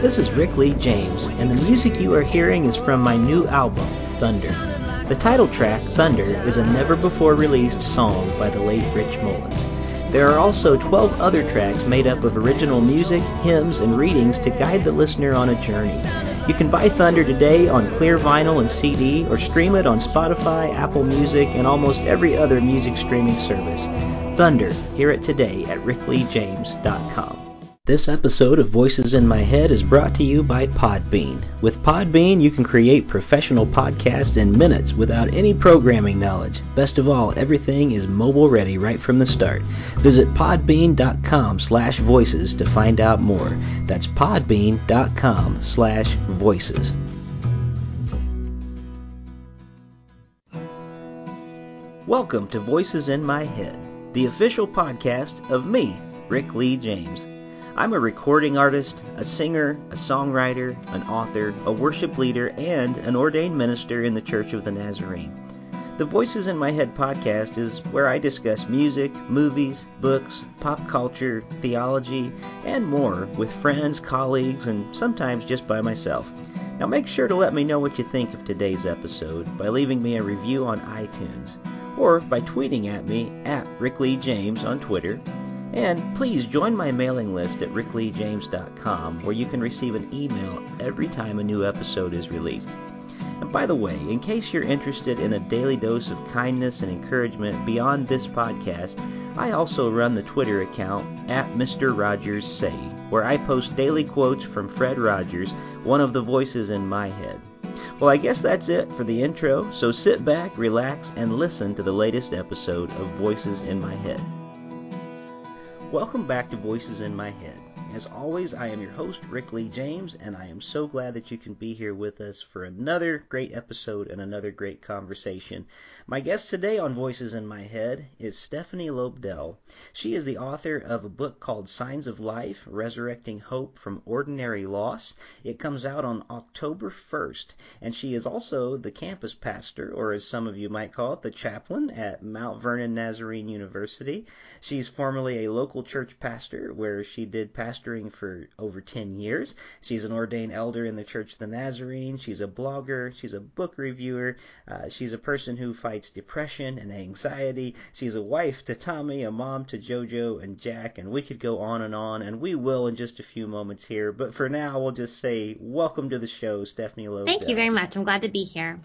This is Rick Lee James, and the music you are hearing is from my new album, Thunder. The title track, Thunder, is a never before released song by the late Rich Mullins. There are also 12 other tracks made up of original music, hymns, and readings to guide the listener on a journey. You can buy Thunder today on clear vinyl and CD or stream it on Spotify, Apple Music, and almost every other music streaming service. Thunder, hear it today at rickleejames.com. This episode of Voices in My Head is brought to you by Podbean. With Podbean, you can create professional podcasts in minutes without any programming knowledge. Best of all, everything is mobile ready right from the start. Visit podbean.com slash voices to find out more. That's podbean.com slash voices. Welcome to Voices in My Head, the official podcast of me, Rick Lee James. I'm a recording artist, a singer, a songwriter, an author, a worship leader, and an ordained minister in the Church of the Nazarene. The Voices in My Head podcast is where I discuss music, movies, books, pop culture, theology, and more with friends, colleagues, and sometimes just by myself. Now make sure to let me know what you think of today's episode by leaving me a review on iTunes or by tweeting at me at Rick Lee James on Twitter and please join my mailing list at rickleejames.com where you can receive an email every time a new episode is released. And by the way, in case you're interested in a daily dose of kindness and encouragement beyond this podcast, I also run the Twitter account at Mr. Rogers Say, where I post daily quotes from Fred Rogers, one of the voices in my head. Well, I guess that's it for the intro, so sit back, relax, and listen to the latest episode of Voices in My Head. Welcome back to Voices in My Head. As always, I am your host, Rick Lee James, and I am so glad that you can be here with us for another great episode and another great conversation. My guest today on Voices in My Head is Stephanie Lobdell. She is the author of a book called Signs of Life Resurrecting Hope from Ordinary Loss. It comes out on October 1st, and she is also the campus pastor, or as some of you might call it, the chaplain at Mount Vernon Nazarene University. She's formerly a local church pastor where she did pastoring for over 10 years. She's an ordained elder in the Church of the Nazarene. She's a blogger. She's a book reviewer. Uh, she's a person who fights fights depression and anxiety. She's a wife to Tommy, a mom to Jojo and Jack, and we could go on and on, and we will in just a few moments here. But for now, we'll just say welcome to the show, Stephanie Lowe. Thank you very much. I'm glad to be here.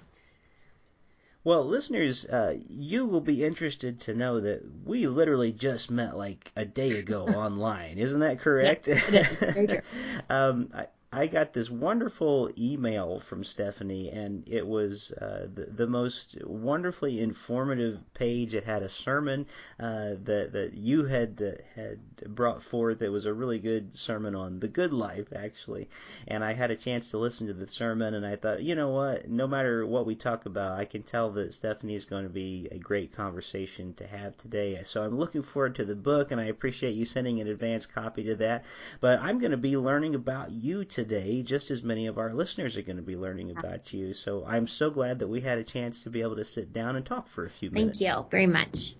Well, listeners, uh, you will be interested to know that we literally just met like a day ago online. Isn't that correct? Yes, it is. Very true. um, I, I got this wonderful email from Stephanie, and it was uh, the, the most wonderfully informative page. It had a sermon uh, that that you had uh, had brought forth. It was a really good sermon on the good life, actually, and I had a chance to listen to the sermon, and I thought, you know what? No matter what we talk about, I can tell that Stephanie is going to be a great conversation to have today. So I'm looking forward to the book, and I appreciate you sending an advance copy to that. But I'm going to be learning about you today today, just as many of our listeners are going to be learning about you. So I'm so glad that we had a chance to be able to sit down and talk for a few minutes. Thank you very much.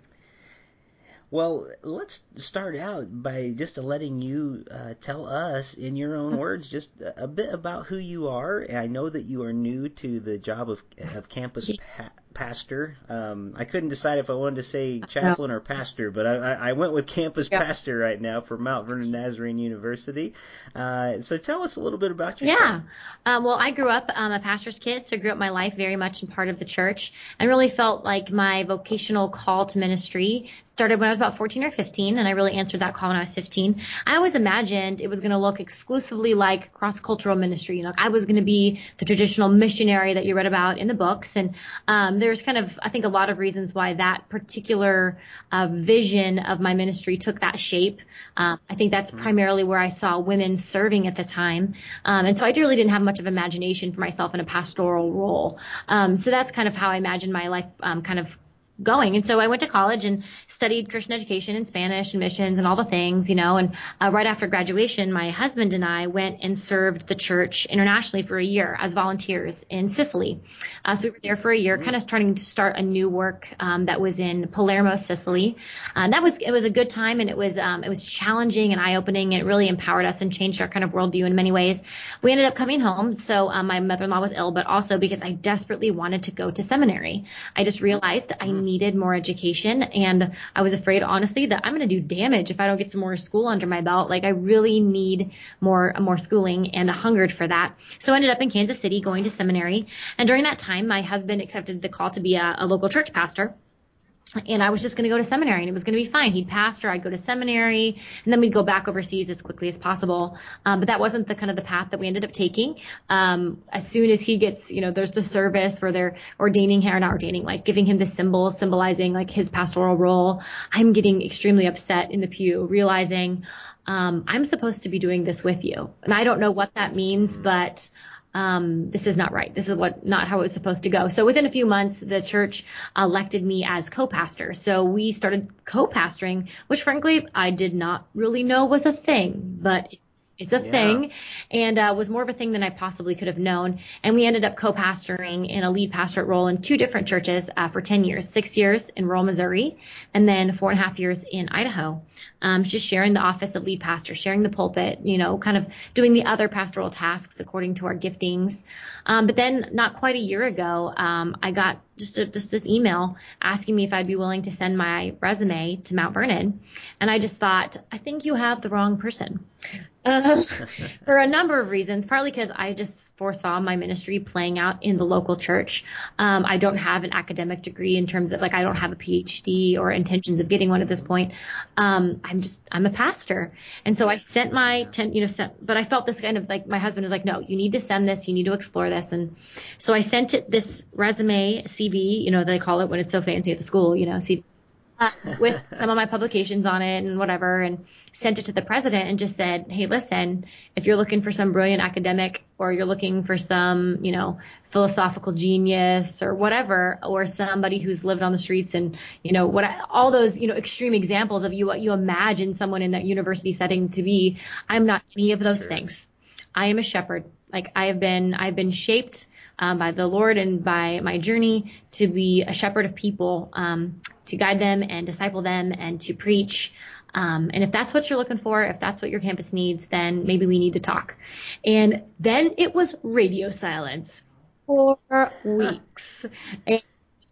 Well, let's start out by just letting you uh, tell us, in your own words, just a bit about who you are. I know that you are new to the job of, of campus pa- pastor. Um, I couldn't decide if I wanted to say chaplain or pastor, but I, I went with campus yeah. pastor right now for Mount Vernon Nazarene University. Uh, so tell us a little bit about yourself. Yeah. Um, well, I grew up um, a pastor's kid, so I grew up my life very much in part of the church and really felt like my vocational call to ministry started when I was about 14 or 15, and I really answered that call when I was 15. I always imagined it was going to look exclusively like cross-cultural ministry. You know, I was going to be the traditional missionary that you read about in the books, and um, there's kind of, I think, a lot of reasons why that particular uh, vision of my ministry took that shape. Um, I think that's mm-hmm. primarily where I saw women serving at the time. Um, and so I really didn't have much of imagination for myself in a pastoral role. Um, so that's kind of how I imagined my life um, kind of going. And so I went to college and studied Christian education and Spanish and missions and all the things, you know. And uh, right after graduation, my husband and I went and served the church internationally for a year as volunteers in Sicily. Uh, so we were there for a year, kind of trying to start a new work um, that was in Palermo, Sicily. Uh, and that was it was a good time and it was um, it was challenging and eye opening. It really empowered us and changed our kind of worldview in many ways. We ended up coming home. So um, my mother-in-law was ill, but also because I desperately wanted to go to seminary. I just realized I mm-hmm. Needed more education and I was afraid honestly that I'm going to do damage if I don't get some more school under my belt. Like I really need more more schooling and I hungered for that. So I ended up in Kansas City going to seminary. And during that time, my husband accepted the call to be a, a local church pastor and I was just going to go to seminary and it was going to be fine. He'd pastor, I'd go to seminary, and then we'd go back overseas as quickly as possible. Um, but that wasn't the kind of the path that we ended up taking. Um, as soon as he gets, you know, there's the service where they're ordaining him, or not ordaining, like giving him the symbol symbolizing like his pastoral role. I'm getting extremely upset in the pew, realizing um, I'm supposed to be doing this with you, and I don't know what that means, but um, this is not right. This is what not how it was supposed to go. So within a few months, the church elected me as co-pastor. So we started co-pastoring, which frankly I did not really know was a thing, but it's a yeah. thing and uh, was more of a thing than I possibly could have known. And we ended up co-pastoring in a lead pastorate role in two different churches uh, for 10 years, six years in rural Missouri, and then four and a half years in Idaho. Um, just sharing the office of lead pastor, sharing the pulpit, you know, kind of doing the other pastoral tasks according to our giftings. Um, but then not quite a year ago, um, I got just a, just this email asking me if I'd be willing to send my resume to Mount Vernon, and I just thought, I think you have the wrong person. Uh, for a number of reasons, partly because I just foresaw my ministry playing out in the local church. Um, I don't have an academic degree in terms of like I don't have a PhD or intentions of getting one at this point. Um, I'm just I'm a pastor, and so I sent my ten, you know, sent, but I felt this kind of like my husband was like, no, you need to send this, you need to explore this, and so I sent it this resume CV, you know, they call it when it's so fancy at the school, you know, CV uh, with some of my publications on it and whatever and sent it to the president and just said, Hey, listen, if you're looking for some brilliant academic or you're looking for some, you know, philosophical genius or whatever, or somebody who's lived on the streets and, you know, what all those, you know, extreme examples of you, what you imagine someone in that university setting to be. I'm not any of those sure. things. I am a shepherd. Like I have been, I've been shaped um, by the Lord and by my journey to be a shepherd of people, um, to guide them and disciple them and to preach. Um, and if that's what you're looking for, if that's what your campus needs, then maybe we need to talk. And then it was radio silence for weeks. And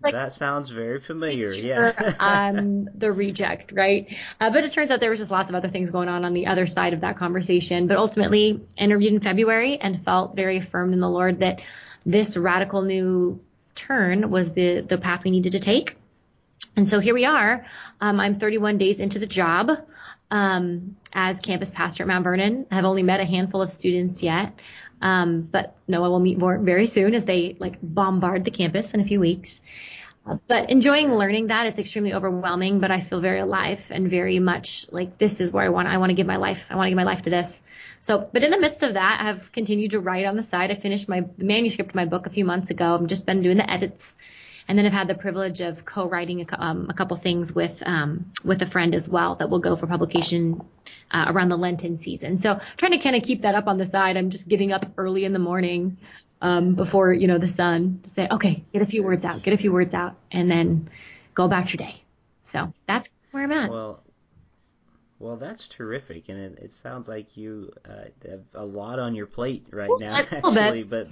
like, that sounds very familiar. Yeah. I'm the reject, right? Uh, but it turns out there was just lots of other things going on on the other side of that conversation. But ultimately, interviewed in February and felt very affirmed in the Lord that this radical new turn was the the path we needed to take. And so here we are. Um, I'm 31 days into the job um, as campus pastor at Mount Vernon. I have only met a handful of students yet, um, but Noah will meet more very soon as they like bombard the campus in a few weeks. But enjoying learning that it's extremely overwhelming but i feel very alive and very much like this is where i want i want to give my life i want to give my life to this. So but in the midst of that i've continued to write on the side. I finished my manuscript of my book a few months ago. I've just been doing the edits and then I've had the privilege of co-writing a, um, a couple things with um, with a friend as well that will go for publication uh, around the Lenten season. So trying to kind of keep that up on the side. I'm just getting up early in the morning, um, before you know the sun to say, okay, get a few words out, get a few words out, and then go about your day. So that's where I'm at. Well, well, that's terrific, and it, it sounds like you uh, have a lot on your plate right well, now, actually. But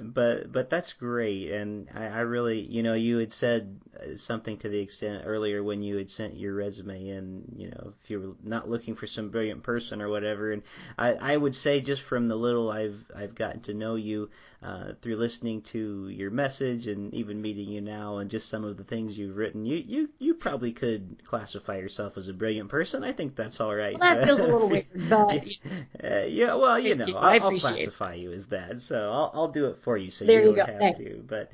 but but that's great, and I, I really, you know, you had said something to the extent earlier when you had sent your resume in, you know, if you were not looking for some brilliant person or whatever, and I, I would say just from the little I've I've gotten to know you uh, through listening to your message and even meeting you now and just some of the things you've written, you you you probably could classify yourself as a brilliant person. I think that's all right. Well, that feels a little weird, but uh, yeah, well, you know, I'll, I'll classify you as that, so I'll I'll do it for you, so there you, you don't go. have Thanks. to. But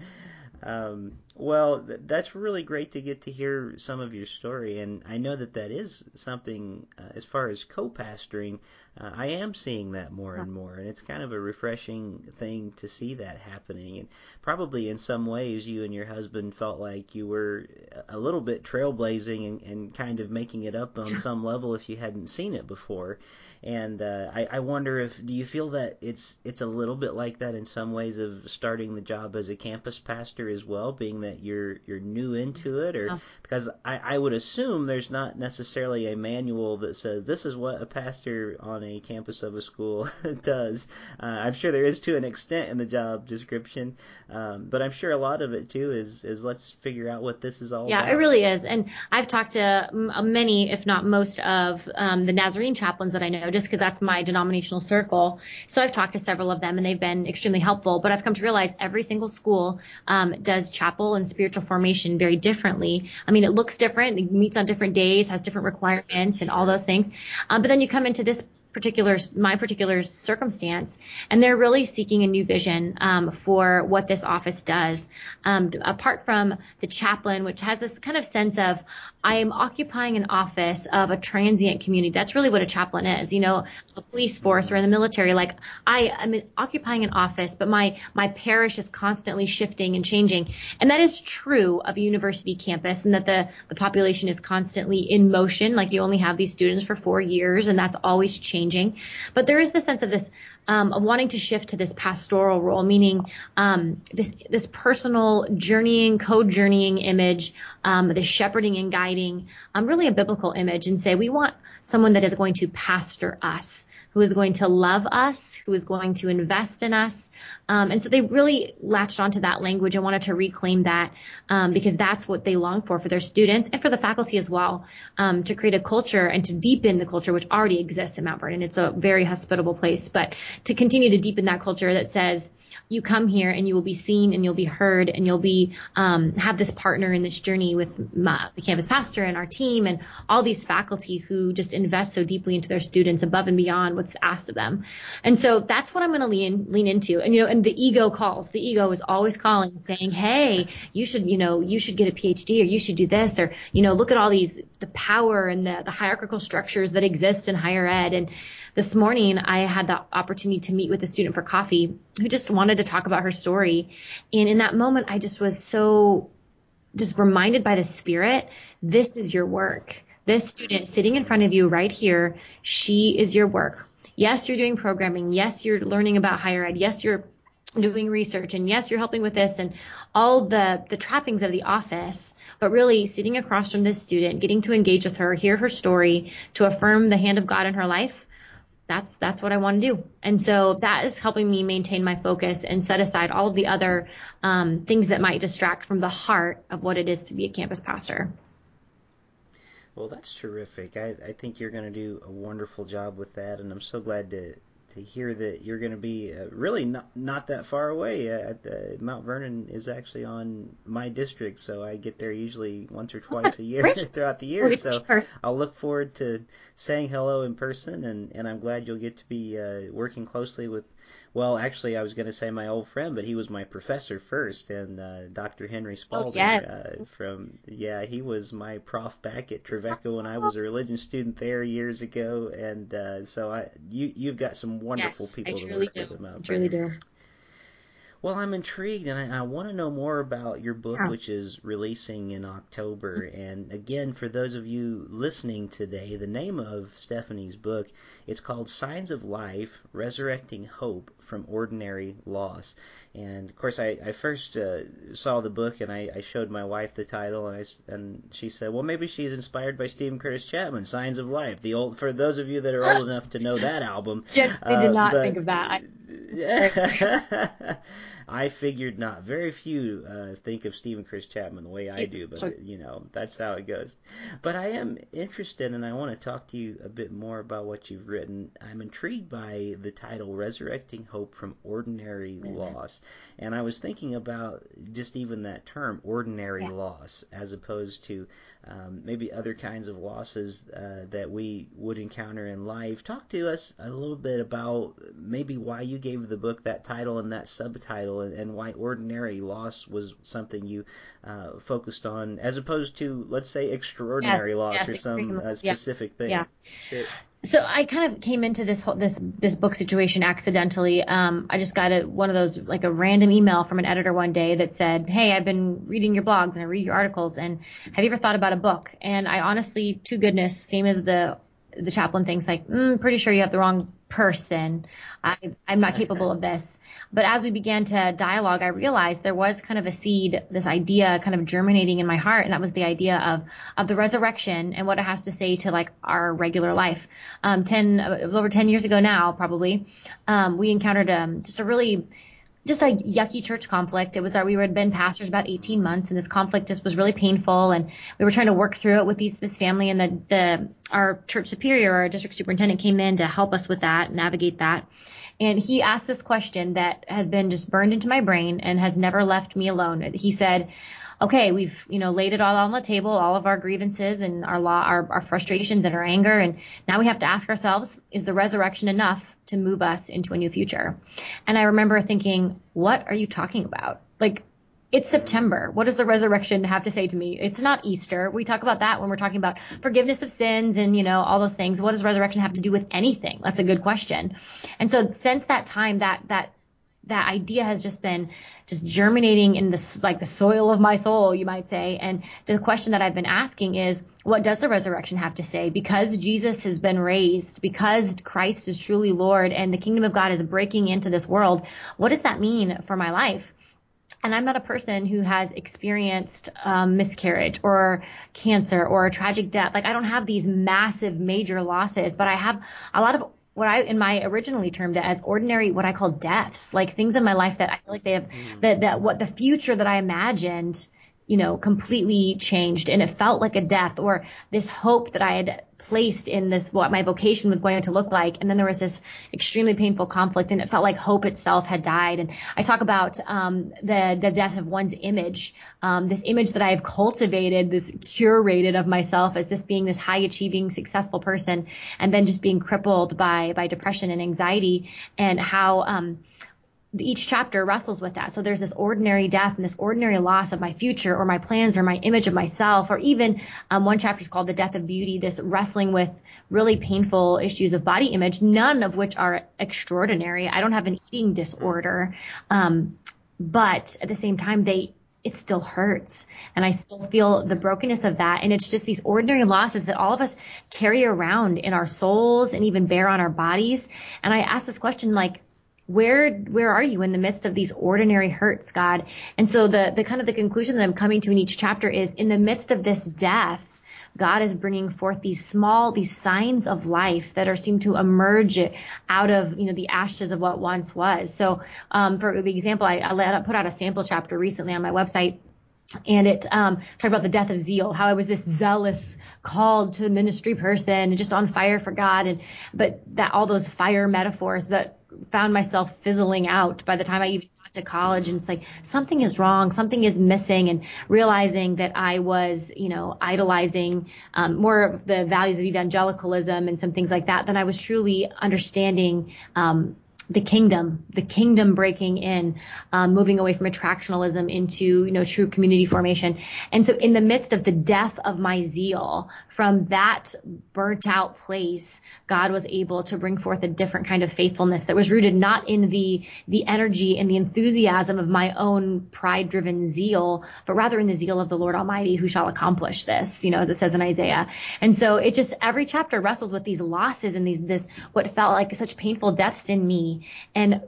um, Well, th- that's really great to get to hear some of your story, and I know that that is something uh, as far as co-pastoring. Uh, I am seeing that more and more, and it's kind of a refreshing thing to see that happening. And probably in some ways, you and your husband felt like you were a little bit trailblazing and, and kind of making it up on some level if you hadn't seen it before. And uh, I, I wonder if do you feel that it's it's a little bit like that in some ways of starting the job as a campus pastor as well, being that you're you're new into it, or because I, I would assume there's not necessarily a manual that says this is what a pastor on a campus of a school does. Uh, I'm sure there is to an extent in the job description, um, but I'm sure a lot of it too is is let's figure out what this is all yeah, about. it really is. And I've talked to many, if not most, of um, the Nazarene chaplains that I know just because that's my denominational circle. So I've talked to several of them and they've been extremely helpful. But I've come to realize every single school um, does chapel and spiritual formation very differently. I mean, it looks different, it meets on different days, has different requirements and all those things. Um, but then you come into this particular my particular circumstance, and they're really seeking a new vision um, for what this office does. Um, apart from the chaplain, which has this kind of sense of I am occupying an office of a transient community. That's really what a chaplain is. You know, a police force or in the military. Like I am occupying an office, but my my parish is constantly shifting and changing, and that is true of a university campus, and that the the population is constantly in motion. Like you only have these students for four years, and that's always changing changing. But there is the sense of this um, of wanting to shift to this pastoral role, meaning um, this this personal journeying, co-journeying image, um, the shepherding and guiding, um, really a biblical image, and say we want someone that is going to pastor us, who is going to love us, who is going to invest in us. Um, and so they really latched onto that language and wanted to reclaim that um, because that's what they long for for their students and for the faculty as well, um, to create a culture and to deepen the culture which already exists in Mount Vernon. It's a very hospitable place, but to continue to deepen that culture that says you come here and you will be seen and you'll be heard and you'll be um, have this partner in this journey with my, the campus pastor and our team and all these faculty who just invest so deeply into their students above and beyond what's asked of them. And so that's what I'm going to lean lean into. And you know, and the ego calls. The ego is always calling, saying, "Hey, you should you know you should get a PhD or you should do this or you know look at all these the power and the, the hierarchical structures that exist in higher ed and this morning I had the opportunity to meet with a student for coffee who just wanted to talk about her story. And in that moment, I just was so just reminded by the spirit, this is your work. This student sitting in front of you right here, she is your work. Yes, you're doing programming. Yes, you're learning about higher ed. Yes, you're doing research and yes you're helping with this and all the the trappings of the office but really sitting across from this student getting to engage with her hear her story to affirm the hand of god in her life that's that's what I want to do. And so that is helping me maintain my focus and set aside all of the other um, things that might distract from the heart of what it is to be a campus pastor. Well, that's terrific. I, I think you're going to do a wonderful job with that, and I'm so glad to to hear that you're going to be uh, really not not that far away. Uh, at the, Mount Vernon is actually on my district, so I get there usually once or twice a year throughout the year. So I'll look forward to saying hello in person, and and I'm glad you'll get to be uh, working closely with well, actually, I was going to say my old friend, but he was my professor first, and uh, Dr. Henry Spaulding. Oh, yes. Uh, from yeah, he was my prof back at Trevecca when I was a religion student there years ago, and uh, so I you you've got some wonderful yes, people to work do. with at Mount I truly do. Well, I'm intrigued, and I, I want to know more about your book, yeah. which is releasing in October. And again, for those of you listening today, the name of Stephanie's book it's called Signs of Life: Resurrecting Hope from Ordinary Loss. And of course, I, I first uh, saw the book, and I, I showed my wife the title, and I and she said, "Well, maybe she's inspired by Steven Curtis Chapman, Signs of Life." The old for those of you that are old enough to know that album. They did not uh, think of that. I, I figured not. Very few uh, think of Steven Chris Chapman the way I do, but you know that's how it goes. But I am interested, and I want to talk to you a bit more about what you've written. I'm intrigued by the title "Resurrecting Hope from Ordinary mm-hmm. Loss," and I was thinking about just even that term, ordinary yeah. loss, as opposed to um, maybe other kinds of losses uh, that we would encounter in life. Talk to us a little bit about maybe why you gave the book that title and that subtitle and, and why ordinary loss was something you uh, focused on, as opposed to, let's say, extraordinary yes, loss yes, or some uh, specific yeah. thing. Yeah. So I kind of came into this whole this this book situation accidentally. Um, I just got a one of those like a random email from an editor one day that said, "Hey, I've been reading your blogs and I read your articles, and have you ever thought about a book?" And I honestly, to goodness, same as the the chaplain thinks like, mm, pretty sure you have the wrong person. I, I'm not capable of this. But as we began to dialogue, I realized there was kind of a seed, this idea kind of germinating in my heart. And that was the idea of, of the resurrection and what it has to say to like our regular life. Um, 10, it was over 10 years ago now, probably. Um, we encountered, um, just a really, just a yucky church conflict. It was our, we had been pastors about 18 months and this conflict just was really painful. And we were trying to work through it with these, this family and the, the, our church superior, our district superintendent came in to help us with that, navigate that. And he asked this question that has been just burned into my brain and has never left me alone. He said, okay, we've, you know, laid it all on the table, all of our grievances and our law, our, our frustrations and our anger. And now we have to ask ourselves, is the resurrection enough to move us into a new future? And I remember thinking, what are you talking about? Like, it's September. What does the resurrection have to say to me? It's not Easter. We talk about that when we're talking about forgiveness of sins and, you know, all those things. What does resurrection have to do with anything? That's a good question. And so since that time, that, that, that idea has just been just germinating in the like the soil of my soul, you might say. And the question that I've been asking is, what does the resurrection have to say? Because Jesus has been raised, because Christ is truly Lord, and the kingdom of God is breaking into this world. What does that mean for my life? and I'm not a person who has experienced um, miscarriage or cancer or a tragic death. Like I don't have these massive major losses, but I have a lot of what I in my originally termed it as ordinary what I call deaths, like things in my life that I feel like they have mm. that that what the future that I imagined you know, completely changed and it felt like a death or this hope that I had placed in this, what my vocation was going to look like. And then there was this extremely painful conflict and it felt like hope itself had died. And I talk about, um, the, the death of one's image, um, this image that I have cultivated, this curated of myself as this being this high achieving, successful person and then just being crippled by, by depression and anxiety and how, um, each chapter wrestles with that. So there's this ordinary death and this ordinary loss of my future or my plans or my image of myself, or even um, one chapter is called the death of beauty, this wrestling with really painful issues of body image, none of which are extraordinary. I don't have an eating disorder. Um, but at the same time, they, it still hurts. And I still feel the brokenness of that. And it's just these ordinary losses that all of us carry around in our souls and even bear on our bodies. And I ask this question like, where where are you in the midst of these ordinary hurts god and so the the kind of the conclusion that i'm coming to in each chapter is in the midst of this death God is bringing forth these small, these signs of life that are seem to emerge out of, you know, the ashes of what once was. So, um, for the example, I, I put out a sample chapter recently on my website and it um, talked about the death of zeal, how I was this zealous, called to ministry person, and just on fire for God, and but that all those fire metaphors, but found myself fizzling out by the time I even got to college. And it's like something is wrong, something is missing, and realizing that I was, you know, idolizing um, more of the values of evangelicalism and some things like that than I was truly understanding um, the kingdom, the kingdom breaking in, um, moving away from attractionalism into, you know, true community formation. And so in the midst of the death of my zeal from that burnt out place, God was able to bring forth a different kind of faithfulness that was rooted not in the, the energy and the enthusiasm of my own pride driven zeal, but rather in the zeal of the Lord Almighty who shall accomplish this, you know, as it says in Isaiah. And so it just, every chapter wrestles with these losses and these, this, what felt like such painful deaths in me and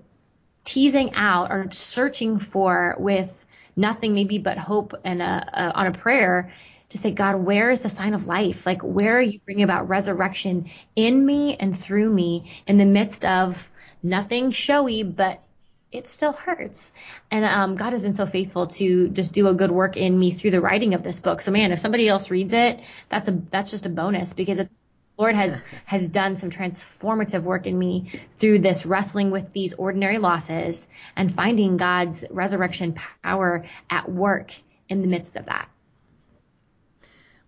teasing out or searching for with nothing maybe but hope and a, a, on a prayer to say, God, where is the sign of life? Like, where are you bringing about resurrection in me and through me in the midst of nothing showy, but it still hurts. And um, God has been so faithful to just do a good work in me through the writing of this book. So man, if somebody else reads it, that's a that's just a bonus because it's Lord has has done some transformative work in me through this wrestling with these ordinary losses and finding God's resurrection power at work in the midst of that.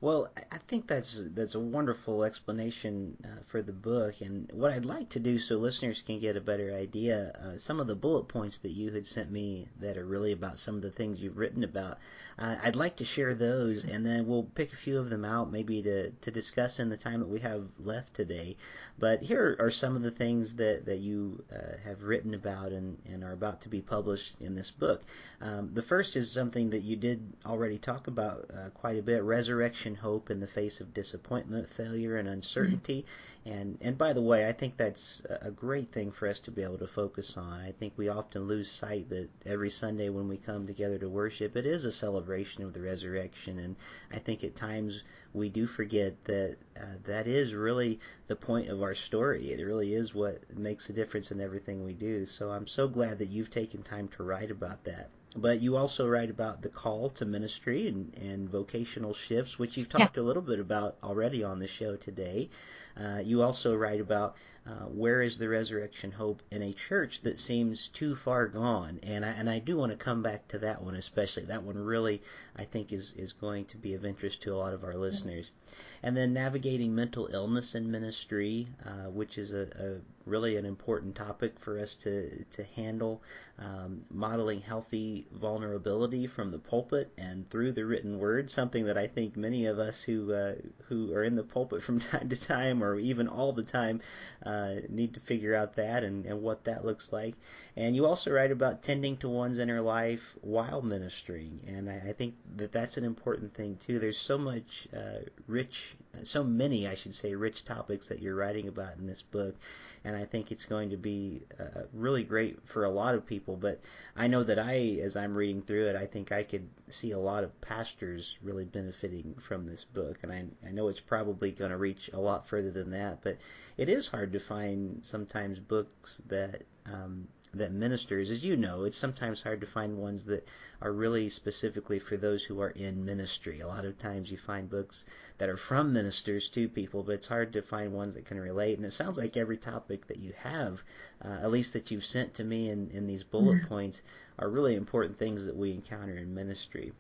Well, I think that's that's a wonderful explanation uh, for the book, and what I'd like to do so listeners can get a better idea. Uh, some of the bullet points that you had sent me that are really about some of the things you've written about. Uh, I'd like to share those, and then we'll pick a few of them out maybe to to discuss in the time that we have left today. But here are some of the things that that you uh, have written about and and are about to be published in this book. Um, the first is something that you did already talk about uh, quite a bit: resurrection hope in the face of disappointment, failure, and uncertainty. And and by the way, I think that's a great thing for us to be able to focus on. I think we often lose sight that every Sunday when we come together to worship, it is a celebration of the resurrection. And I think at times we do forget that uh, that is really the point of our story. It really is what makes a difference in everything we do. So I'm so glad that you've taken time to write about that. But you also write about the call to ministry and, and vocational shifts, which you've talked yeah. a little bit about already on the show today. Uh, you also write about uh, where is the resurrection hope in a church that seems too far gone, and I and I do want to come back to that one especially. That one really I think is is going to be of interest to a lot of our listeners. And then navigating mental illness in ministry, uh, which is a, a, really an important topic for us to to handle. Um, modeling healthy vulnerability from the pulpit and through the written word, something that I think many of us who uh, who are in the pulpit from time to time, or even all the time, uh, need to figure out that and, and what that looks like. And you also write about tending to one's inner life while ministering, and I, I think that that's an important thing too. There's so much uh, rich, so many, I should say, rich topics that you're writing about in this book, and I think it's going to be uh, really great for a lot of people. But I know that I, as I'm reading through it, I think I could see a lot of pastors really benefiting from this book, and I, I know it's probably going to reach a lot further than that. But it is hard to find sometimes books that um, that ministers, as you know, it's sometimes hard to find ones that are really specifically for those who are in ministry. A lot of times you find books that are from ministers to people, but it's hard to find ones that can relate. And it sounds like every topic that you have, uh, at least that you've sent to me in, in these bullet mm-hmm. points, are really important things that we encounter in ministry.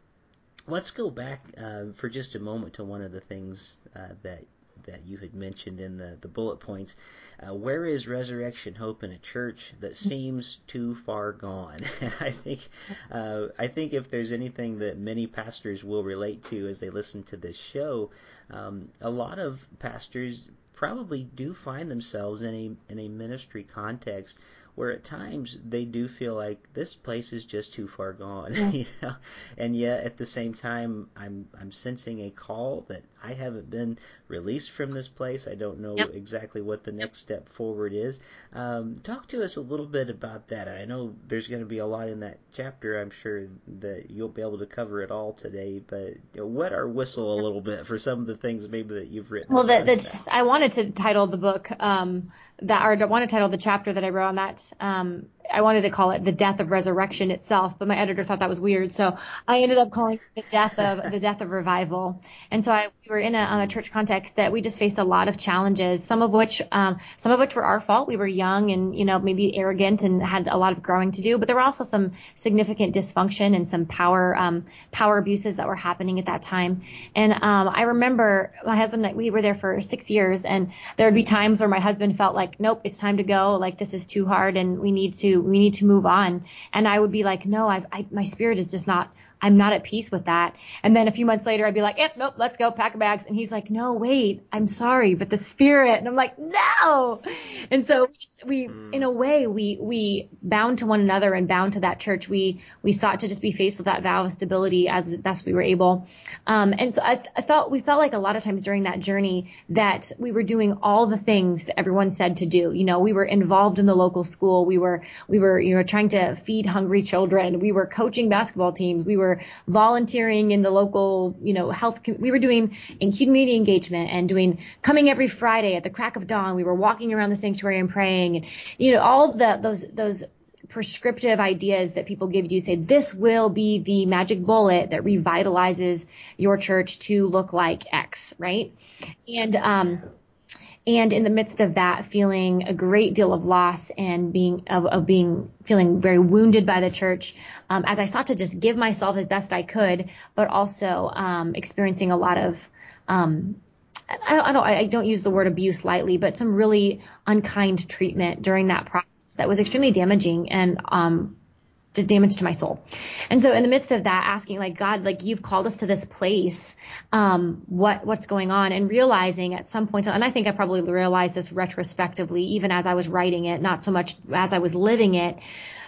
Let's go back uh, for just a moment to one of the things uh, that that you had mentioned in the, the bullet points. Uh, where is resurrection hope in a church that seems too far gone? I think uh, I think if there's anything that many pastors will relate to as they listen to this show, um, a lot of pastors probably do find themselves in a in a ministry context where at times they do feel like this place is just too far gone, yeah. you know? and yet at the same time I'm I'm sensing a call that I haven't been released from this place. I don't know yep. exactly what the next step forward is. Um, talk to us a little bit about that. I know there's going to be a lot in that chapter. I'm sure that you'll be able to cover it all today, but wet our whistle a little bit for some of the things maybe that you've written. Well, that, that I wanted to title the book. Um, that or want to title the chapter that I wrote on that. Um, I wanted to call it the death of resurrection itself, but my editor thought that was weird, so I ended up calling it the death of the death of revival. And so I, we were in a, a church context that we just faced a lot of challenges, some of which um, some of which were our fault. We were young and you know maybe arrogant and had a lot of growing to do, but there were also some significant dysfunction and some power um, power abuses that were happening at that time. And um, I remember my husband we were there for six years, and there would be times where my husband felt like, nope, it's time to go. Like this is too hard and we need to, we need to move on. And I would be like, no, I've, I, my spirit is just not, I'm not at peace with that. And then a few months later, I'd be like, yep, nope, let's go pack our bags. And he's like, no, wait, I'm sorry, but the spirit. And I'm like, no. And so we just, we, mm. in a way, we, we bound to one another and bound to that church. We, we sought to just be faced with that vow of stability as best we were able. Um, and so I, I felt, we felt like a lot of times during that journey that we were doing all the things that everyone said to do. You know, we were involved in the local school. We were, we were, you know, trying to feed hungry children. We were coaching basketball teams. We were were volunteering in the local, you know, health. We were doing in community engagement and doing coming every Friday at the crack of dawn. We were walking around the sanctuary and praying, and you know, all the those those prescriptive ideas that people give you say this will be the magic bullet that revitalizes your church to look like X, right? And um, and in the midst of that feeling a great deal of loss and being of, of being feeling very wounded by the church um, as i sought to just give myself as best i could but also um, experiencing a lot of um, I, I don't I don't use the word abuse lightly, but some really unkind treatment during that process that was extremely damaging and um, the damage to my soul. And so in the midst of that, asking like God, like you've called us to this place, um, what what's going on, and realizing at some point, and I think I probably realized this retrospectively, even as I was writing it, not so much as I was living it,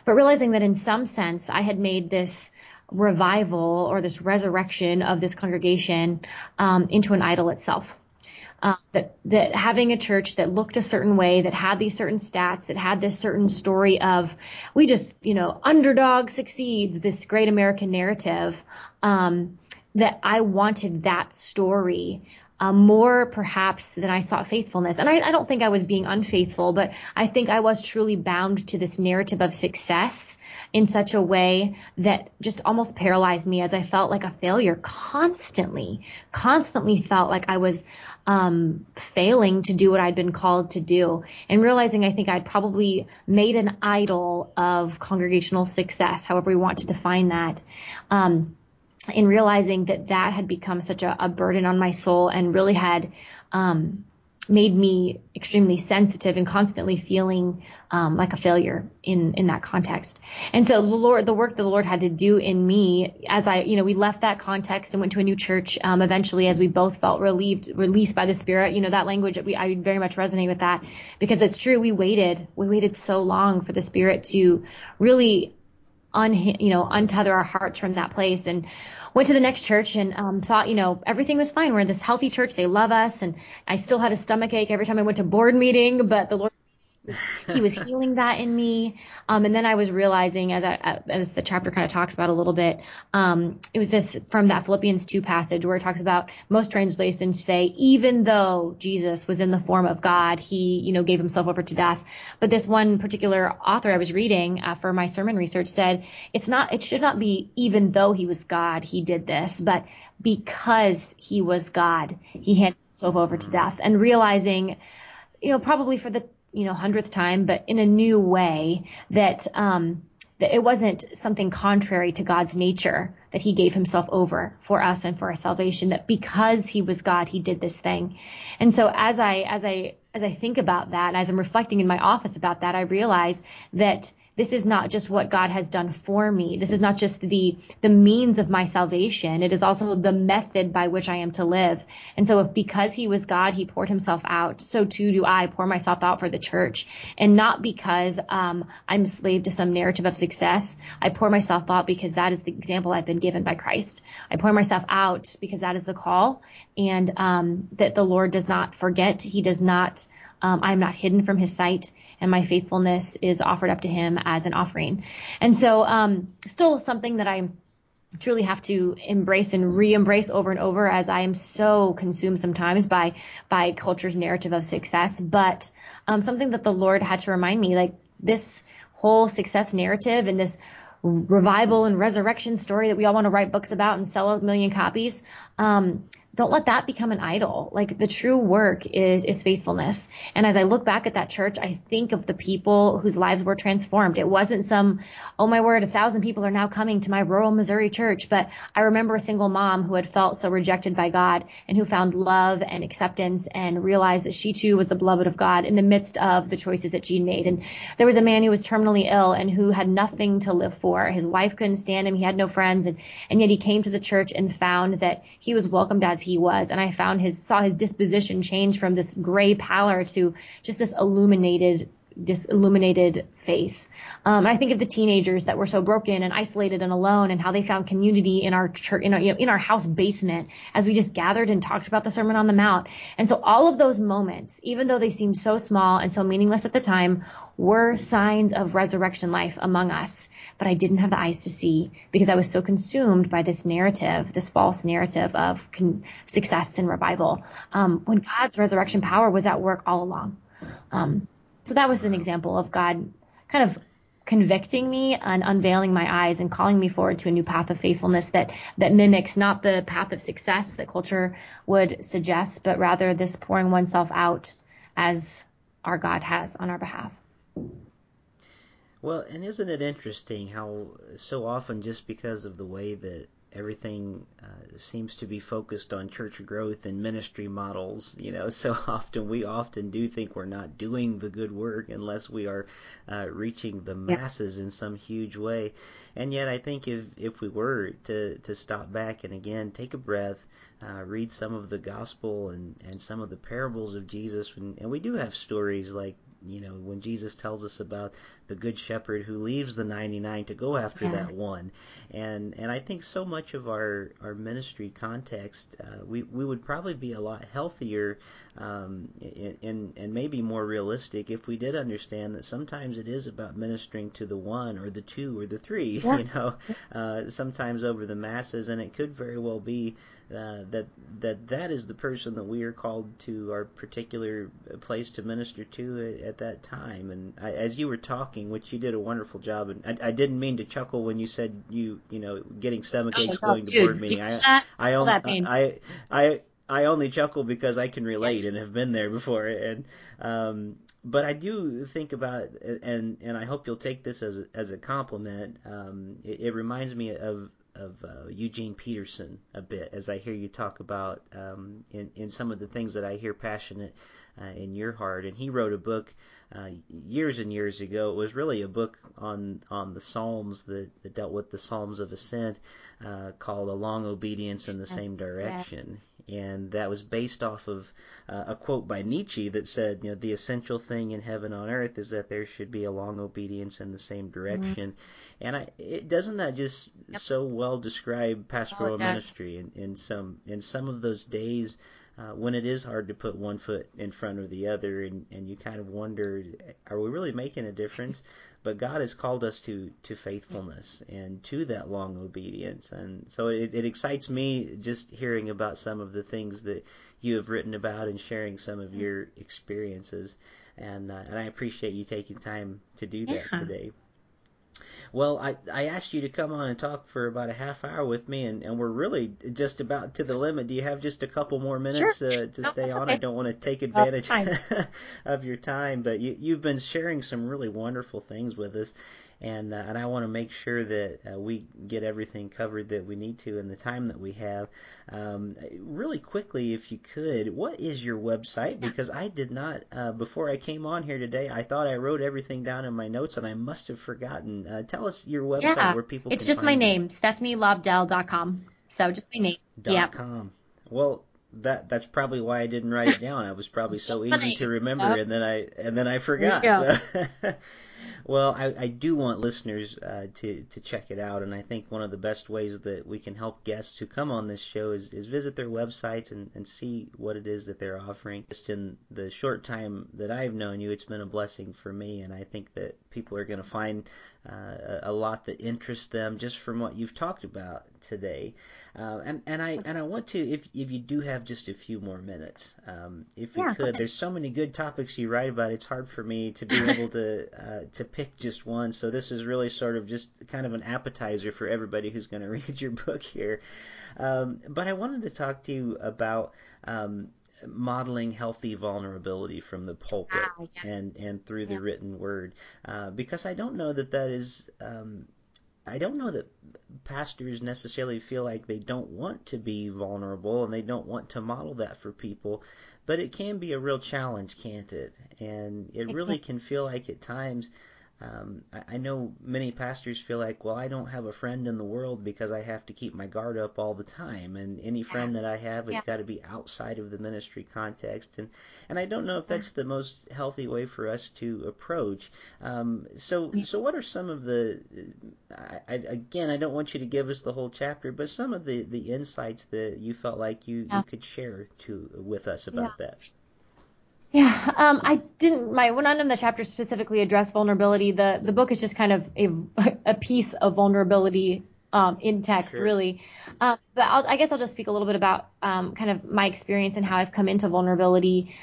but realizing that in some sense I had made this revival or this resurrection of this congregation um, into an idol itself. Uh, that that having a church that looked a certain way, that had these certain stats, that had this certain story of we just you know underdog succeeds, this great American narrative, um, that I wanted that story uh, more perhaps than I sought faithfulness. And I, I, don't think I was being unfaithful, but I think I was truly bound to this narrative of success in such a way that just almost paralyzed me as I felt like a failure constantly, constantly felt like I was um, failing to do what I'd been called to do and realizing I think I'd probably made an idol of congregational success, however we want to define that. Um, in realizing that that had become such a, a burden on my soul and really had um, made me extremely sensitive and constantly feeling um, like a failure in in that context. And so the Lord, the work that the Lord had to do in me, as I, you know, we left that context and went to a new church. Um, eventually, as we both felt relieved, released by the Spirit, you know, that language we I very much resonate with that because it's true. We waited, we waited so long for the Spirit to really un, you know, untether our hearts from that place and went to the next church and um, thought, you know, everything was fine. We're in this healthy church. They love us. And I still had a stomach ache every time I went to board meeting, but the Lord he was healing that in me. Um, and then I was realizing as I, as the chapter kind of talks about a little bit, um, it was this from that Philippians 2 passage where it talks about most translations say, even though Jesus was in the form of God, he, you know, gave himself over to death. But this one particular author I was reading uh, for my sermon research said, it's not, it should not be even though he was God, he did this, but because he was God, he handed himself over to death and realizing, you know, probably for the you know, hundredth time, but in a new way that, um, that it wasn't something contrary to God's nature that he gave himself over for us and for our salvation, that because he was God, he did this thing. And so as I, as I, as I think about that, as I'm reflecting in my office about that, I realize that this is not just what God has done for me. This is not just the the means of my salvation. It is also the method by which I am to live. And so if because he was God, he poured himself out, so too do I pour myself out for the church. And not because um, I'm a slave to some narrative of success. I pour myself out because that is the example I've been given by Christ. I pour myself out because that is the call and um, that the Lord does not forget. He does not um, I am not hidden from his sight, and my faithfulness is offered up to him as an offering. And so, um, still something that I truly have to embrace and re-embrace over and over as I am so consumed sometimes by by culture's narrative of success. But um, something that the Lord had to remind me, like this whole success narrative and this revival and resurrection story that we all want to write books about and sell a million copies. Um, don't let that become an idol. Like the true work is is faithfulness. And as I look back at that church, I think of the people whose lives were transformed. It wasn't some, oh my word, a thousand people are now coming to my rural Missouri church. But I remember a single mom who had felt so rejected by God and who found love and acceptance and realized that she too was the beloved of God in the midst of the choices that she made. And there was a man who was terminally ill and who had nothing to live for. His wife couldn't stand him. He had no friends. And, and yet he came to the church and found that he was welcomed as he he was. And I found his, saw his disposition change from this gray pallor to just this illuminated this illuminated face. Um, I think of the teenagers that were so broken and isolated and alone, and how they found community in our church, in our, you know, in our house basement, as we just gathered and talked about the Sermon on the Mount. And so all of those moments, even though they seemed so small and so meaningless at the time, were signs of resurrection life among us. But I didn't have the eyes to see because I was so consumed by this narrative, this false narrative of con- success and revival, um, when God's resurrection power was at work all along. Um, so that was an example of God kind of convicting me and unveiling my eyes and calling me forward to a new path of faithfulness that that mimics not the path of success that culture would suggest, but rather this pouring oneself out as our God has on our behalf. Well, and isn't it interesting how so often just because of the way that everything uh, seems to be focused on church growth and ministry models. You know, so often we often do think we're not doing the good work unless we are uh, reaching the masses yeah. in some huge way. And yet, I think if if we were to to stop back and again take a breath, uh, read some of the gospel and and some of the parables of Jesus, and, and we do have stories like you know, when Jesus tells us about the good shepherd who leaves the 99 to go after yeah. that one. And and I think so much of our our ministry context, uh, we we would probably be a lot healthier um, and and maybe more realistic if we did understand that sometimes it is about ministering to the one or the two or the three, yeah. you know, uh, sometimes over the masses, and it could very well be uh, that that that is the person that we are called to our particular place to minister to at, at that time. And I, as you were talking, which you did a wonderful job, and I, I, didn't mean to chuckle when you said you you know getting stomach aches oh, going to board meeting. I I, only, I I I only chuckle because I can relate yes. and have been there before. And um, but I do think about and and I hope you'll take this as a, as a compliment. Um, it, it reminds me of of uh, Eugene Peterson a bit as I hear you talk about um, in in some of the things that I hear passionate uh, in your heart. And he wrote a book uh, years and years ago. It was really a book on on the Psalms that, that dealt with the Psalms of Ascent, uh, called "A Long Obedience in the yes, Same Direction," yes. and that was based off of uh, a quote by Nietzsche that said, "You know, the essential thing in heaven on earth is that there should be a long obedience in the same mm-hmm. direction." Mm-hmm. And I, it doesn't that just yep. so well describe pastoral oh, ministry in, in some in some of those days uh, when it is hard to put one foot in front of the other, and, and you kind of wonder, are we really making a difference? But God has called us to, to faithfulness and to that long obedience. And so it, it excites me just hearing about some of the things that you have written about and sharing some of your experiences. And, uh, and I appreciate you taking time to do that yeah. today. Well, I, I asked you to come on and talk for about a half hour with me, and, and we're really just about to the limit. Do you have just a couple more minutes sure. uh, to no, stay on? Okay. I don't want to take advantage of your time, but you, you've been sharing some really wonderful things with us and uh, and I want to make sure that uh, we get everything covered that we need to in the time that we have. Um, really quickly, if you could, what is your website? Because I did not uh, before I came on here today. I thought I wrote everything down in my notes, and I must have forgotten. Uh, tell us your website yeah, where people. It's just my name, stephanielobdell.com. So just my name. Dot yeah. com. Well, that that's probably why I didn't write it down. I was probably so easy to remember, yep. and then I and then I forgot. So. Well, I, I do want listeners uh, to to check it out, and I think one of the best ways that we can help guests who come on this show is, is visit their websites and, and see what it is that they're offering. Just in the short time that I've known you, it's been a blessing for me, and I think that people are going to find uh, a lot that interests them just from what you've talked about today. Uh, and and I and I want to if if you do have just a few more minutes, um, if you yeah, could. There's so many good topics you write about. It's hard for me to be able to uh, to pick just one. So this is really sort of just kind of an appetizer for everybody who's going to read your book here. Um, but I wanted to talk to you about. Um, modeling healthy vulnerability from the pulpit ah, yeah. and and through the written word uh, because I don't know that that is um, I don't know that pastors necessarily feel like they don't want to be vulnerable and they don't want to model that for people, but it can be a real challenge, can't it? And it, really can. can feel like at times um, I, I know many pastors feel like, well, I don't have a friend in the world because I have to keep my guard up all the time, and any friend that I have has yeah. got to be outside of the ministry context, and and I don't know if that's the most healthy way for us to approach. Um, so so what are some of the I, I, again, I don't want you to give us the whole chapter, but some of the the insights that you felt like you, yeah. you could share to with us about yeah. that. Yeah, um, I didn't. My none of the chapters specifically address vulnerability. The the book is just kind of a a piece of vulnerability um, in text, sure. really. Um, but I'll, i guess I'll just speak a little bit about um, kind of my experience and how I've come into vulnerability.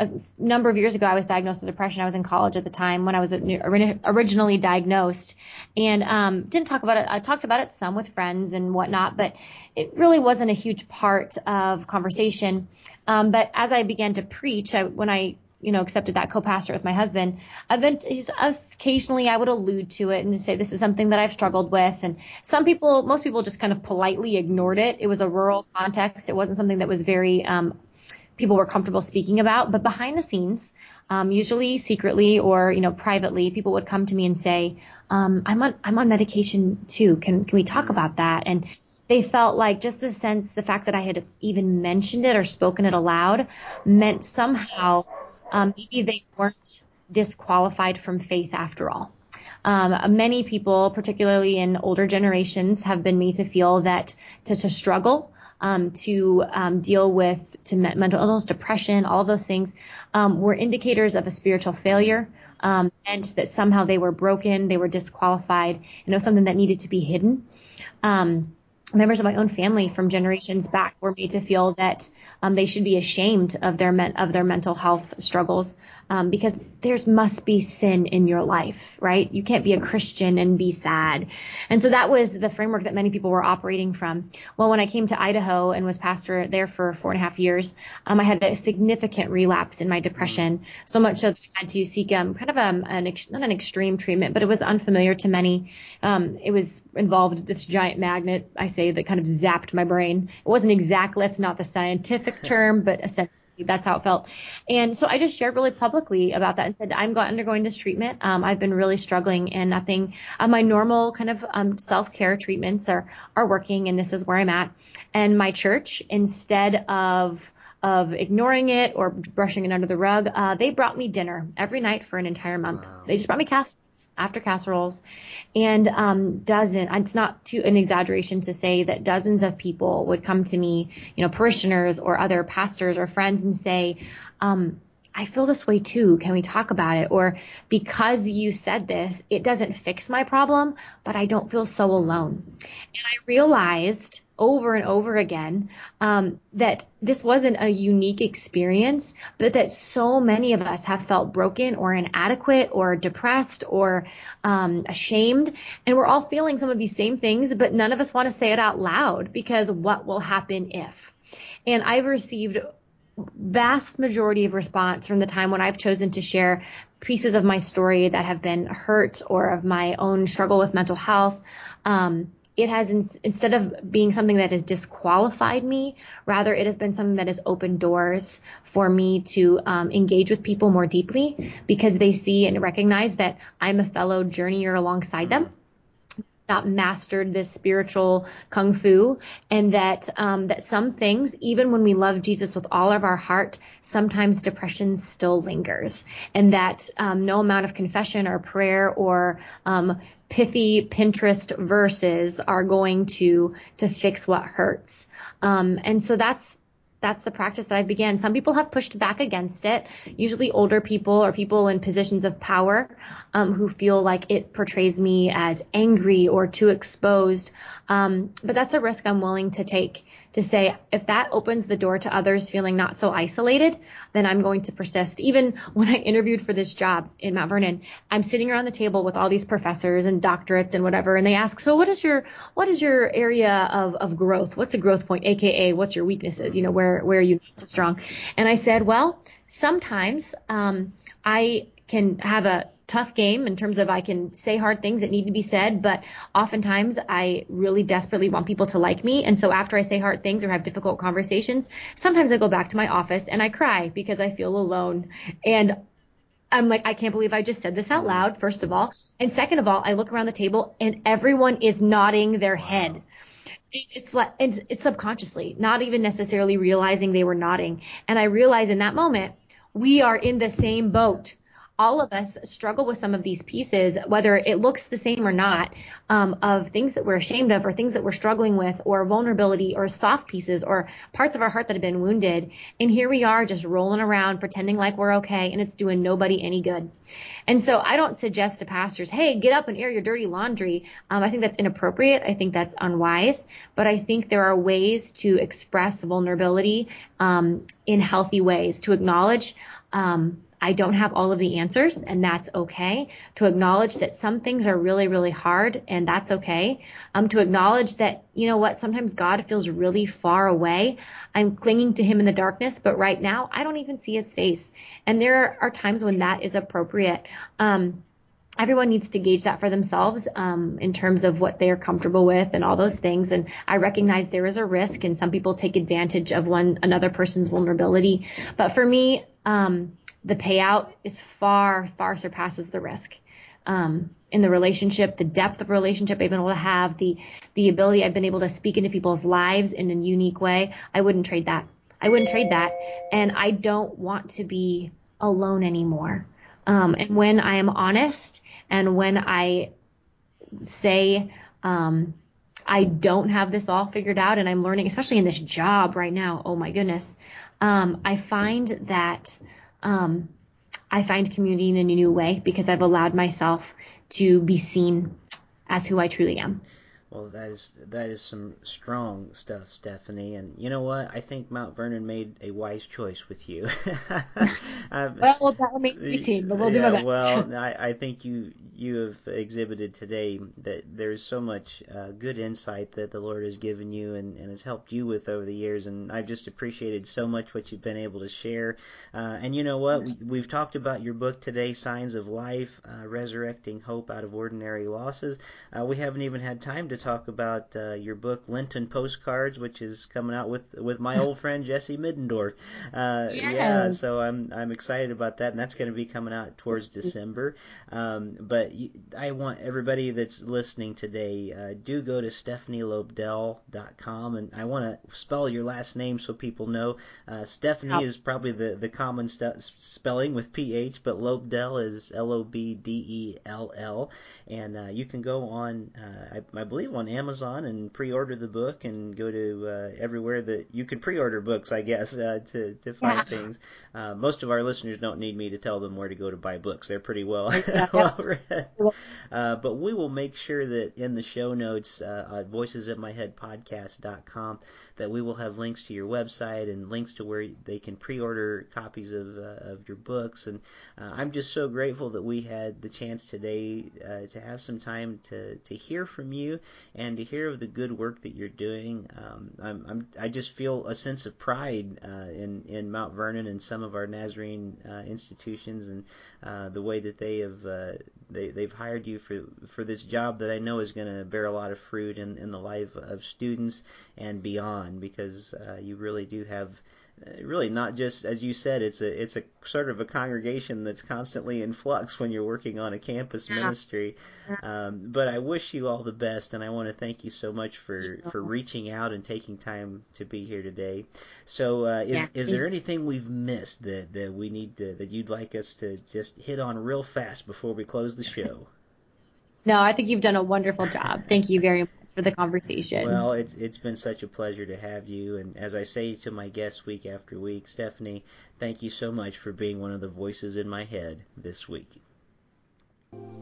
A number of years ago, I was diagnosed with depression. I was in college at the time when I was originally diagnosed, and um, didn't talk about it. I talked about it some with friends and whatnot, but it really wasn't a huge part of conversation. Um, but as I began to preach, I, when I you know, accepted that co-pastor with my husband, I've been occasionally I would allude to it and just say this is something that I've struggled with. And some people, most people just kind of politely ignored it. It was a rural context. It wasn't something that was very um, people were comfortable speaking about. But behind the scenes, um, usually secretly or you know privately, people would come to me and say, um, "I'm on I'm on medication too. Can can we talk about that?" And they felt like just the sense, the fact that I had even mentioned it or spoken it aloud meant somehow um, maybe they weren't disqualified from faith after all. Um, many people, particularly in older generations, have been made to feel that to, to struggle, um, to um, deal with to mental illness, depression, all those things um, were indicators of a spiritual failure, um, and that somehow they were broken, they were disqualified, and it was something that needed to be hidden. Um, members of my own family from generations back were made to feel that um, they should be ashamed of their men- of their mental health struggles um, because there must be sin in your life, right? You can't be a Christian and be sad. And so that was the framework that many people were operating from. Well, when I came to Idaho and was pastor there for four and a half years, um, I had a significant relapse in my depression, so much so that I had to seek um, kind of um, an ex- not an extreme treatment, but it was unfamiliar to many. Um, it was involved this giant magnet, I say, that kind of zapped my brain. It wasn't exactly, that's not the scientific term, but essentially that's how it felt. And so I just shared really publicly about that and said, I'm undergoing this treatment. Um, I've been really struggling and nothing, uh, my normal kind of um, self care treatments are, are working and this is where I'm at. And my church, instead of, of ignoring it or brushing it under the rug, uh, they brought me dinner every night for an entire month. Wow. They just brought me casseroles after casseroles, and um, dozen. It's not too an exaggeration to say that dozens of people would come to me, you know, parishioners or other pastors or friends, and say, um, I feel this way too. Can we talk about it? Or because you said this, it doesn't fix my problem, but I don't feel so alone. And I realized over and over again um, that this wasn't a unique experience, but that so many of us have felt broken or inadequate or depressed or um, ashamed. And we're all feeling some of these same things, but none of us want to say it out loud because what will happen if? And I've received vast majority of response from the time when I've chosen to share pieces of my story that have been hurt or of my own struggle with mental health. Um, it has in, instead of being something that has disqualified me, rather it has been something that has opened doors for me to um, engage with people more deeply because they see and recognize that I'm a fellow journeyer alongside them not mastered this spiritual kung fu and that um, that some things even when we love jesus with all of our heart sometimes depression still lingers. And that um, no amount of confession or prayer or um, pithy pinterest verses are going to to fix what hurts. Um, and so that's that's the practice that I began. Some people have pushed back against it, usually older people or people in positions of power um, who feel like it portrays me as angry or too exposed. Um, but that's a risk I'm willing to take to say if that opens the door to others feeling not so isolated, then I'm going to persist. Even when I interviewed for this job in Mount Vernon, I'm sitting around the table with all these professors and doctorates and whatever, and they ask, so what is your what is your area of, of growth? What's a growth point? AKA, what's your weaknesses? You know, where where are you not so strong? And I said, well, sometimes um, I can have a tough game in terms of I can say hard things that need to be said, but oftentimes I really desperately want people to like me. And so after I say hard things or have difficult conversations, sometimes I go back to my office and I cry because I feel alone. And I'm like, I can't believe I just said this out loud, first of all. And second of all, I look around the table and everyone is nodding their head. It's like, it's, it's subconsciously, not even necessarily realizing they were nodding. And I realize in that moment, we are in the same boat all of us struggle with some of these pieces, whether it looks the same or not, um, of things that we're ashamed of or things that we're struggling with or vulnerability or soft pieces or parts of our heart that have been wounded. And here we are just rolling around pretending like we're okay and it's doing nobody any good. And so I don't suggest to pastors, hey, get up and air your dirty laundry. Um, I think that's inappropriate. I think that's unwise. But I think there are ways to express vulnerability um, in healthy ways, to acknowledge um, I don't have all of the answers and that's okay. To acknowledge that some things are really, really hard and that's okay. Um, to acknowledge that, you know what, sometimes God feels really far away. I'm clinging to him in the darkness, but right now I don't even see his face. And there are times when that is appropriate. Um, everyone needs to gauge that for themselves um, in terms of what they're comfortable with and all those things. And I recognize there is a risk, and some people take advantage of one another person's vulnerability. But for me, um, the payout is far, far surpasses the risk. Um, in the relationship, the depth of relationship I've been able to have, the the ability I've been able to speak into people's lives in a unique way, I wouldn't trade that. I wouldn't trade that. And I don't want to be alone anymore. Um, and when I am honest and when I say, um, I don't have this all figured out and I'm learning, especially in this job right now. Oh my goodness. Um, I find that um, I find community in a new way because I've allowed myself to be seen as who I truly am. Well, that is that is some strong stuff, Stephanie. And you know what? I think Mount Vernon made a wise choice with you. well, that remains to be seen, but we'll yeah, do my best. Well, I, I think you you have exhibited today that there's so much uh, good insight that the Lord has given you and, and has helped you with over the years, and I've just appreciated so much what you've been able to share. Uh, and you know what? We, we've talked about your book today, Signs of Life, uh, Resurrecting Hope Out of Ordinary Losses. Uh, we haven't even had time to talk about uh, your book Lenten Postcards, which is coming out with with my old friend Jesse Middendorf. Uh, yes. Yeah, so I'm I'm excited about that, and that's going to be coming out towards December. Um, but I want everybody that's listening today, uh, do go to stephanielobdell.com, and I want to spell your last name so people know. Uh, Stephanie oh. is probably the the common st- spelling with ph, but Lobdell is L O B D E L L, and uh, you can go on, uh, I, I believe on Amazon and pre-order the book and go to uh, everywhere that you can pre-order books, I guess, uh, to to find yeah. things. Uh, most of our listeners don't need me to tell them where to go to buy books; they're pretty well well read. Uh, but we will make sure that in the show notes uh, at voicesinmyheadpodcast.com that we will have links to your website and links to where they can pre-order copies of uh, of your books. And uh, I'm just so grateful that we had the chance today uh, to have some time to to hear from you and to hear of the good work that you're doing. Um, I'm, I'm I just feel a sense of pride uh, in in Mount Vernon and some of our Nazarene uh, institutions and uh, the way that they have uh, they they've hired you for for this job that I know is going to bear a lot of fruit in in the life of students and beyond because uh, you really do have really not just as you said it's a it's a sort of a congregation that's constantly in flux when you're working on a campus ministry. Um, but I wish you all the best and I want to thank you so much for for reaching out and taking time to be here today. So uh, is yeah, is there anything we've missed that that we need to that you'd like us to just hit on real fast before we close the show? No I think you've done a wonderful job. Thank you very much for the conversation. Well, it's it's been such a pleasure to have you, and as I say to my guests week after week, Stephanie, thank you so much for being one of the voices in my head this week.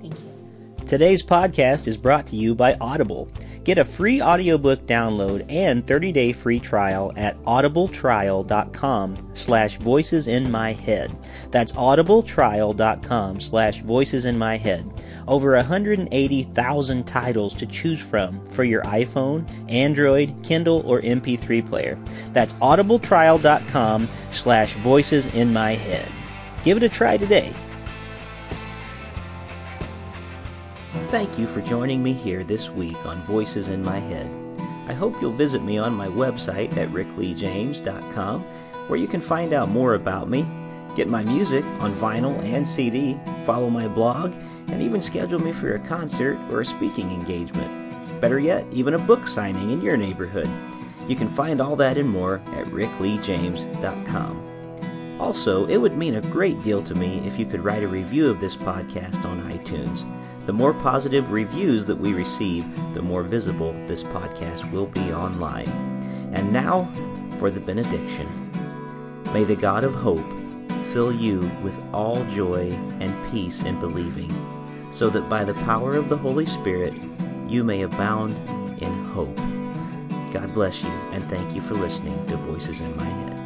Thank you. Today's podcast is brought to you by Audible. Get a free audiobook download and 30-day free trial at audibletrial.com slash voices in my head. That's audibletrial.com slash voices in my head over 180,000 titles to choose from for your iPhone, Android, Kindle, or MP3 player. That's audibletrial.com slash voices in my head. Give it a try today. Thank you for joining me here this week on Voices in My Head. I hope you'll visit me on my website at rickleejames.com where you can find out more about me, get my music on vinyl and CD, follow my blog, and even schedule me for a concert or a speaking engagement. Better yet, even a book signing in your neighborhood. You can find all that and more at rickleejames.com. Also, it would mean a great deal to me if you could write a review of this podcast on iTunes. The more positive reviews that we receive, the more visible this podcast will be online. And now for the benediction. May the God of hope fill you with all joy and peace in believing so that by the power of the Holy Spirit you may abound in hope. God bless you, and thank you for listening to Voices in My Head.